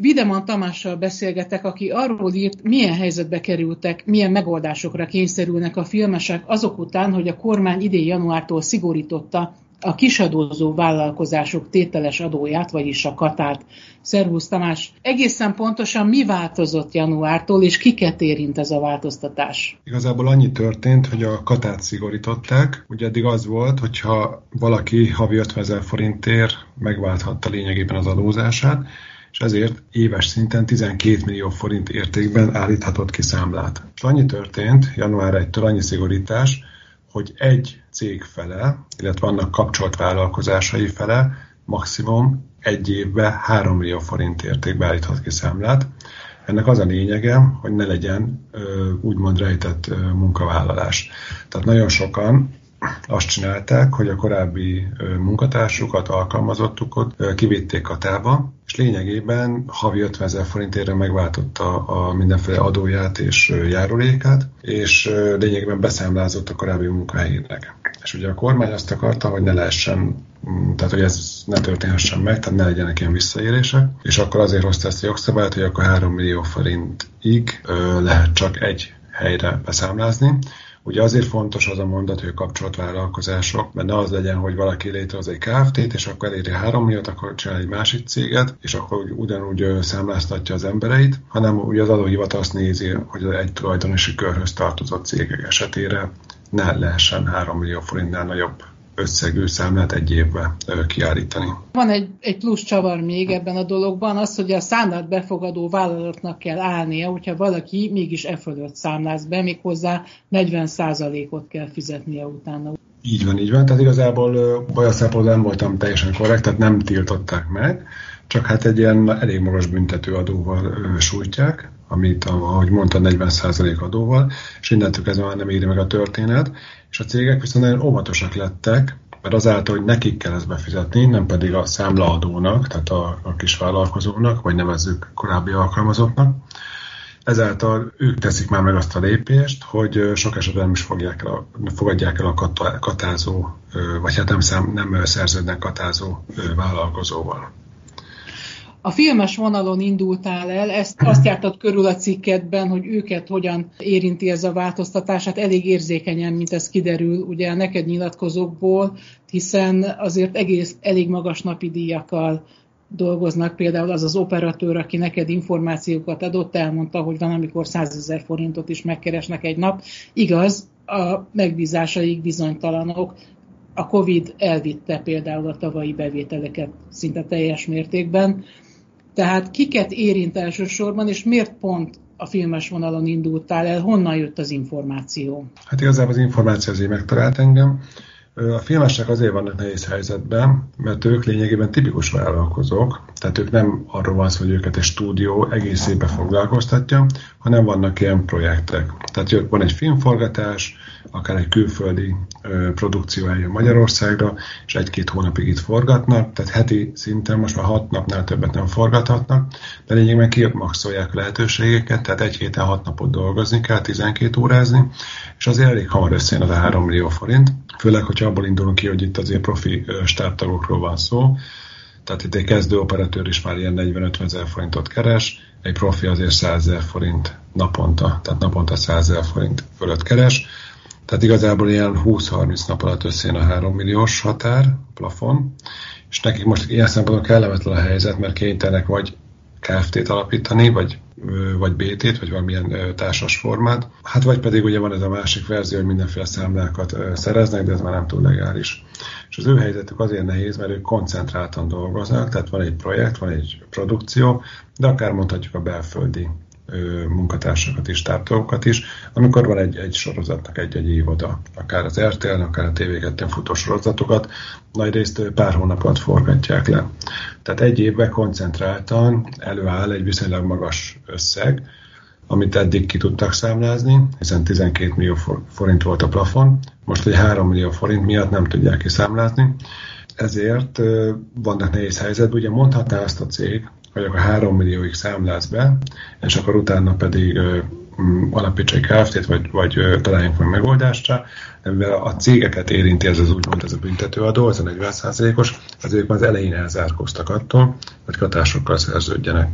Videman Tamással beszélgetek, aki arról írt, milyen helyzetbe kerültek, milyen megoldásokra kényszerülnek a filmesek azok után, hogy a kormány idén januártól szigorította a kisadózó vállalkozások tételes adóját, vagyis a katát. Szervusz Tamás, egészen pontosan mi változott januártól, és kiket érint ez a változtatás? Igazából annyi történt, hogy a katát szigorították. Ugye eddig az volt, hogyha valaki havi 50 ezer forintért megválthatta lényegében az adózását, és ezért éves szinten 12 millió forint értékben állíthatott ki számlát. És annyi történt, január 1-től annyi szigorítás, hogy egy cég fele, illetve annak kapcsolt vállalkozásai fele maximum egy évben 3 millió forint értékben állíthat ki számlát. Ennek az a lényege, hogy ne legyen úgymond rejtett munkavállalás. Tehát nagyon sokan azt csinálták, hogy a korábbi munkatársukat, alkalmazottukat kivitték a tába, és lényegében havi 50 ezer forintére megváltotta a mindenféle adóját és járulékát, és lényegében beszámlázott a korábbi munkahelyének. És ugye a kormány azt akarta, hogy ne lehessen, mm, tehát hogy ez ne történhessen meg, tehát ne legyenek ilyen visszaérések, és akkor azért hozta ezt a jogszabályt, hogy akkor 3 millió forintig lehet csak egy helyre beszámlázni, Ugye azért fontos az a mondat, hogy a kapcsolt vállalkozások, mert ne az legyen, hogy valaki létrehoz egy Kft-t, és akkor eléri 3 milliót, akkor csinál egy másik céget, és akkor ugyanúgy számláztatja az embereit, hanem ugye az adóhivatal azt nézi, hogy egy tulajdonosi körhöz tartozott cégek esetére ne lehessen 3 millió forintnál nagyobb összegű számlát egy évbe kiállítani. Van egy, egy plusz csavar még ebben a dologban, az, hogy a számlát befogadó vállalatnak kell állnia, hogyha valaki mégis e fölött számláz be, méghozzá 40%-ot kell fizetnie utána. Így van, így van. Tehát igazából olyan szempontból nem voltam teljesen korrekt, tehát nem tiltották meg, csak hát egy ilyen elég magas büntetőadóval sújtják, amit, ahogy mondta, 40% adóval, és innentől kezdve már nem éri meg a történet, és a cégek viszont nagyon óvatosak lettek, mert azáltal, hogy nekik kell ezt befizetni, nem pedig a számlaadónak, tehát a, a kis vállalkozónak, vagy nevezzük korábbi alkalmazottnak, ezáltal ők teszik már meg azt a lépést, hogy sok esetben nem is fogják el, fogadják el a katázó, vagy hát nem, szám, nem szerződnek katázó vállalkozóval. A filmes vonalon indultál el, ezt azt jártad körül a cikketben, hogy őket hogyan érinti ez a változtatás, hát elég érzékenyen, mint ez kiderül, ugye neked nyilatkozókból, hiszen azért egész elég magas napi díjakkal dolgoznak, például az az operatőr, aki neked információkat adott, elmondta, hogy van, amikor 100 ezer forintot is megkeresnek egy nap. Igaz, a megbízásaik bizonytalanok. A Covid elvitte például a tavalyi bevételeket szinte teljes mértékben. Tehát kiket érint elsősorban, és miért pont a filmes vonalon indultál el, honnan jött az információ? Hát igazából az információ azért megtalált engem. A filmesek azért vannak nehéz helyzetben, mert ők lényegében tipikus vállalkozók, tehát ők nem arról van szó, hogy őket egy stúdió egész évben foglalkoztatja, hanem vannak ilyen projektek. Tehát van egy filmforgatás, akár egy külföldi produkció eljön Magyarországra, és egy-két hónapig itt forgatnak, tehát heti szinten most már hat napnál többet nem forgathatnak, de lényegében kimaxolják a lehetőségeket, tehát egy héten hat napot dolgozni kell, 12 órázni, és azért elég hamar összejön az a 3 millió forint, főleg, hogyha abból indulunk ki, hogy itt azért profi stábtagokról van szó, tehát itt egy kezdő operatőr is már ilyen 40-50 ezer forintot keres, egy profi azért 100 ezer forint naponta, tehát naponta 100 ezer forint fölött keres, tehát igazából ilyen 20-30 nap alatt összejön a 3 milliós határ, plafon, és nekik most ilyen szempontból kellemetlen a helyzet, mert kénytelenek vagy Kft-t alapítani, vagy, vagy BT-t, vagy valamilyen társas formát. Hát vagy pedig ugye van ez a másik verzió, hogy mindenféle számlákat szereznek, de ez már nem túl legális. És az ő helyzetük azért nehéz, mert ők koncentráltan dolgoznak, tehát van egy projekt, van egy produkció, de akár mondhatjuk a belföldi munkatársakat is, táptolókat is, amikor van egy, egy sorozatnak egy-egy évoda, akár az RTL, akár a tv 2 futó sorozatokat, nagy részt pár hónapot forgatják le. Tehát egy évben koncentráltan előáll egy viszonylag magas összeg, amit eddig ki tudtak számlázni, hiszen 12 millió forint volt a plafon, most hogy 3 millió forint miatt nem tudják kiszámlázni, ezért vannak nehéz helyzetben. Ugye mondhatná azt a cég, hogy akkor 3 millióig számláz be, és akkor utána pedig alapíts egy Kft-t, vagy, vagy találjunk meg megoldást rá, de mivel a cégeket érinti ez az úgymond ez a büntetőadó, ez a 40%-os, azért már az elején elzárkoztak attól, hogy katásokkal szerződjenek.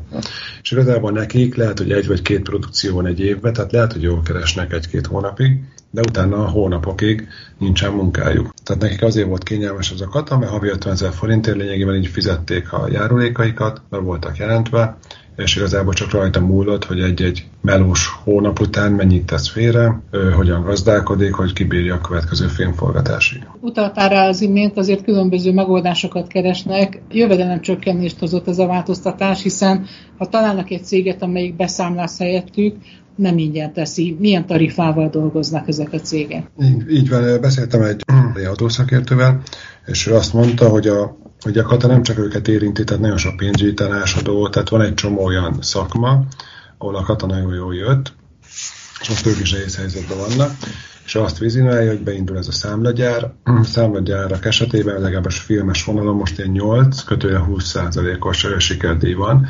És igazából nekik lehet, hogy egy vagy két produkció van egy évben, tehát lehet, hogy jól keresnek egy-két hónapig, de utána a hónapokig nincsen munkájuk. Tehát nekik azért volt kényelmes az a kata, mert havi 50 ezer forintért lényegében így fizették a járulékaikat, mert voltak jelentve, és igazából csak rajta múlott, hogy egy-egy melós hónap után mennyit tesz félre, hogyan gazdálkodik, hogy kibírja a következő filmforgatásig. Utaltál rá az imént, azért különböző megoldásokat keresnek. Jövedelem csökkenést hozott ez a változtatás, hiszen ha találnak egy céget, amelyik beszámlás helyettük, nem ingyen teszi. Milyen tarifával dolgoznak ezek a cégek? Így, van, beszéltem egy adószakértővel, és ő azt mondta, hogy a hogy a kata nem csak őket érinti, tehát nagyon sok pénzügyi tanácsadó, tehát van egy csomó olyan szakma, ahol a kata nagyon jól jött, és most ők is nehéz helyzetben vannak, és azt vizinálja, hogy beindul ez a számlagyár. Számlagyárak esetében legalábbis filmes vonalon most ilyen 8, kötője 20%-os sikerdíj van,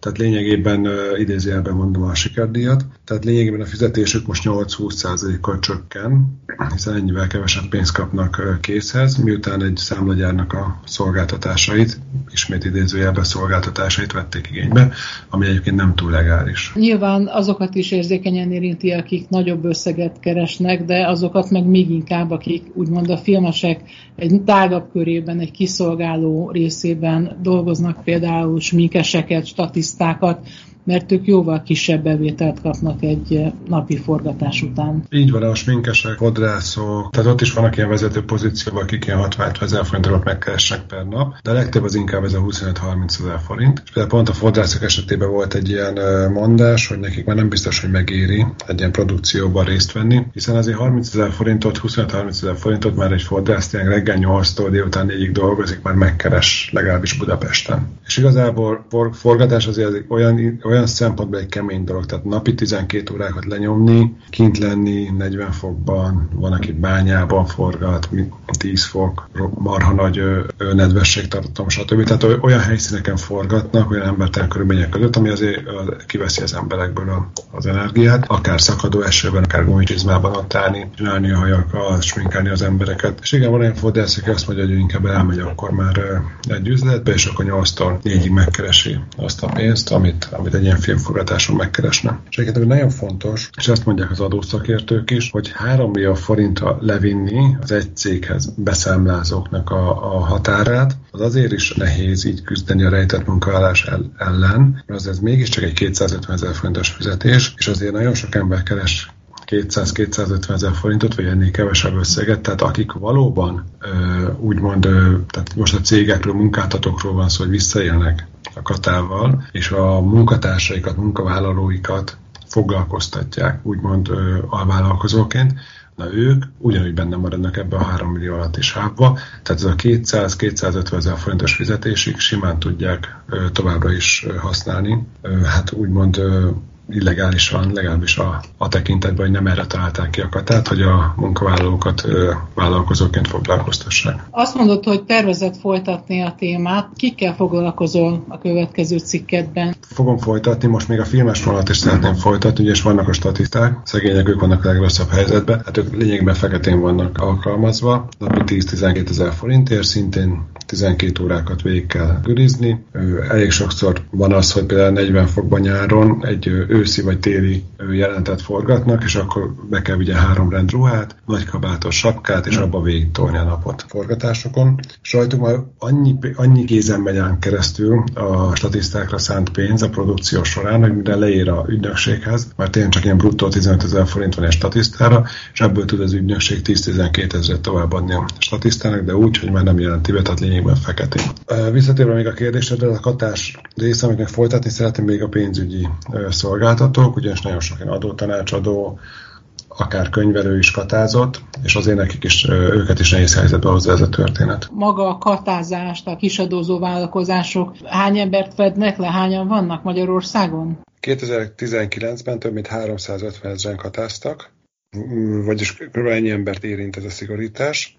tehát lényegében idézőjelben mondom a sikerdíjat, tehát lényegében a fizetésük most 8-20%-kal csökken, hiszen ennyivel kevesebb pénzt kapnak készhez, miután egy számlagyárnak a szolgáltatásait, ismét idézőjelben szolgáltatásait vették igénybe, ami egyébként nem túl legális. Nyilván azokat is érzékenyen érinti, akik nagyobb összeget keresnek, de azokat meg még inkább, akik úgymond a filmesek egy tágabb körében, egy kiszolgáló részében dolgoznak, például sminkeseket, statisztikákat, statisztákat, mert ők jóval kisebb bevételt kapnak egy eh, napi forgatás után. Így van, a sminkesek, fodrászok, tehát ott is vannak ilyen vezető pozícióban, akik ilyen 60 ezer forintot megkeresnek per nap, de a legtöbb az inkább ez a 25-30 ezer forint. És például pont a fodrászok esetében volt egy ilyen eh, mondás, hogy nekik már nem biztos, hogy megéri egy ilyen produkcióban részt venni, hiszen azért 30 ezer forintot, 25-30 ezer forintot már egy fodrász tényleg reggel 8-tól délután 4 dolgozik, már megkeres legalábbis Budapesten. És igazából for, forgatás azért olyan, olyan olyan szempontból egy kemény dolog, tehát napi 12 órákat lenyomni, kint lenni 40 fokban, van, aki bányában forgat, 10 fok, marha nagy nedvességtartom, stb. Tehát olyan helyszíneken forgatnak, olyan embertelen körülmények között, ami azért kiveszi az emberekből az energiát, akár szakadó esőben, akár gumicsizmában ott állni, csinálni a hajakat, sminkálni az embereket. És igen, van olyan fodrász, aki azt mondja, hogy inkább elmegy akkor már egy üzletbe, és akkor 8-tól 4-ig megkeresi azt a pénzt, amit, amit egy ilyen filmforgatáson megkeresne. És egyébként nagyon fontos, és ezt mondják az adószakértők is, hogy 3 millió forintra levinni az egy céghez beszámlázóknak a, a határát, az azért is nehéz így küzdeni a rejtett munkavállás ellen, mert az ez mégiscsak egy 250 ezer forintos fizetés, és azért nagyon sok ember keres 200-250 ezer forintot, vagy ennél kevesebb összeget, tehát akik valóban úgymond, tehát most a cégekről, munkáltatókról van szó, hogy visszaélnek a katával, és a munkatársaikat, munkavállalóikat foglalkoztatják, úgymond alvállalkozóként, na ők ugyanúgy benne maradnak ebbe a 3 millió is hábba, tehát ez a 200-250 ezer forintos fizetésig simán tudják továbbra is használni. Hát úgymond illegálisan, legalábbis a, a tekintetben, hogy nem erre találták ki a katát, hogy a munkavállalókat ö, vállalkozóként foglalkoztassák. Azt mondod, hogy tervezett folytatni a témát. Kikkel foglalkozol a következő cikketben? Fogom folytatni, most még a filmes vonalat is szeretném folytatni, ugye, és vannak a statiszták, szegények, ők vannak a legrosszabb helyzetben, hát ők lényegben feketén vannak alkalmazva, napi 10-12 ezer forintért, szintén 12 órákat végig kell gürizni. Elég sokszor van az, hogy például 40 fokban nyáron egy őszi vagy téli jelentet forgatnak, és akkor be kell vigye három rend ruhát, nagy kabátos sapkát, és abba végig tolni a napot forgatásokon. És rajtuk már annyi, annyi kézen megy keresztül a statisztákra szánt pénz a produkció során, hogy minden leér a ügynökséghez, mert tényleg csak ilyen bruttó 15 ezer forint van egy statisztára, és ebből tud az ügynökség 10-12 ezeret továbbadni a statisztának, de úgy, hogy már nem jelenti be, tehát lényegben feketén. Visszatérve még a kérdésedre, a katás része, még folytatni szeretném még a pénzügyi szolgáltatók, ugyanis nagyon sok ilyen adótanácsadó, akár könyvelő is katázott, és azért nekik is, őket is nehéz helyzetbe hozza ez a történet. Maga a katázást, a kisadózó vállalkozások hány embert fednek le, hányan vannak Magyarországon? 2019-ben több mint 350 ezeren katáztak, vagyis kb. ennyi embert érint ez a szigorítás.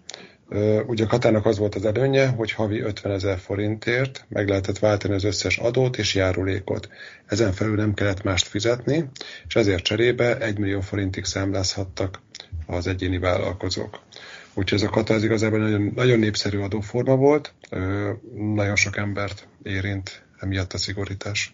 Ugye a Katának az volt az előnye, hogy havi 50 ezer forintért meg lehetett váltani az összes adót és járulékot. Ezen felül nem kellett mást fizetni, és ezért cserébe 1 millió forintig számlázhattak az egyéni vállalkozók. Úgyhogy ez a kata ez igazából nagyon, nagyon népszerű adóforma volt, nagyon sok embert érint emiatt a szigorítás.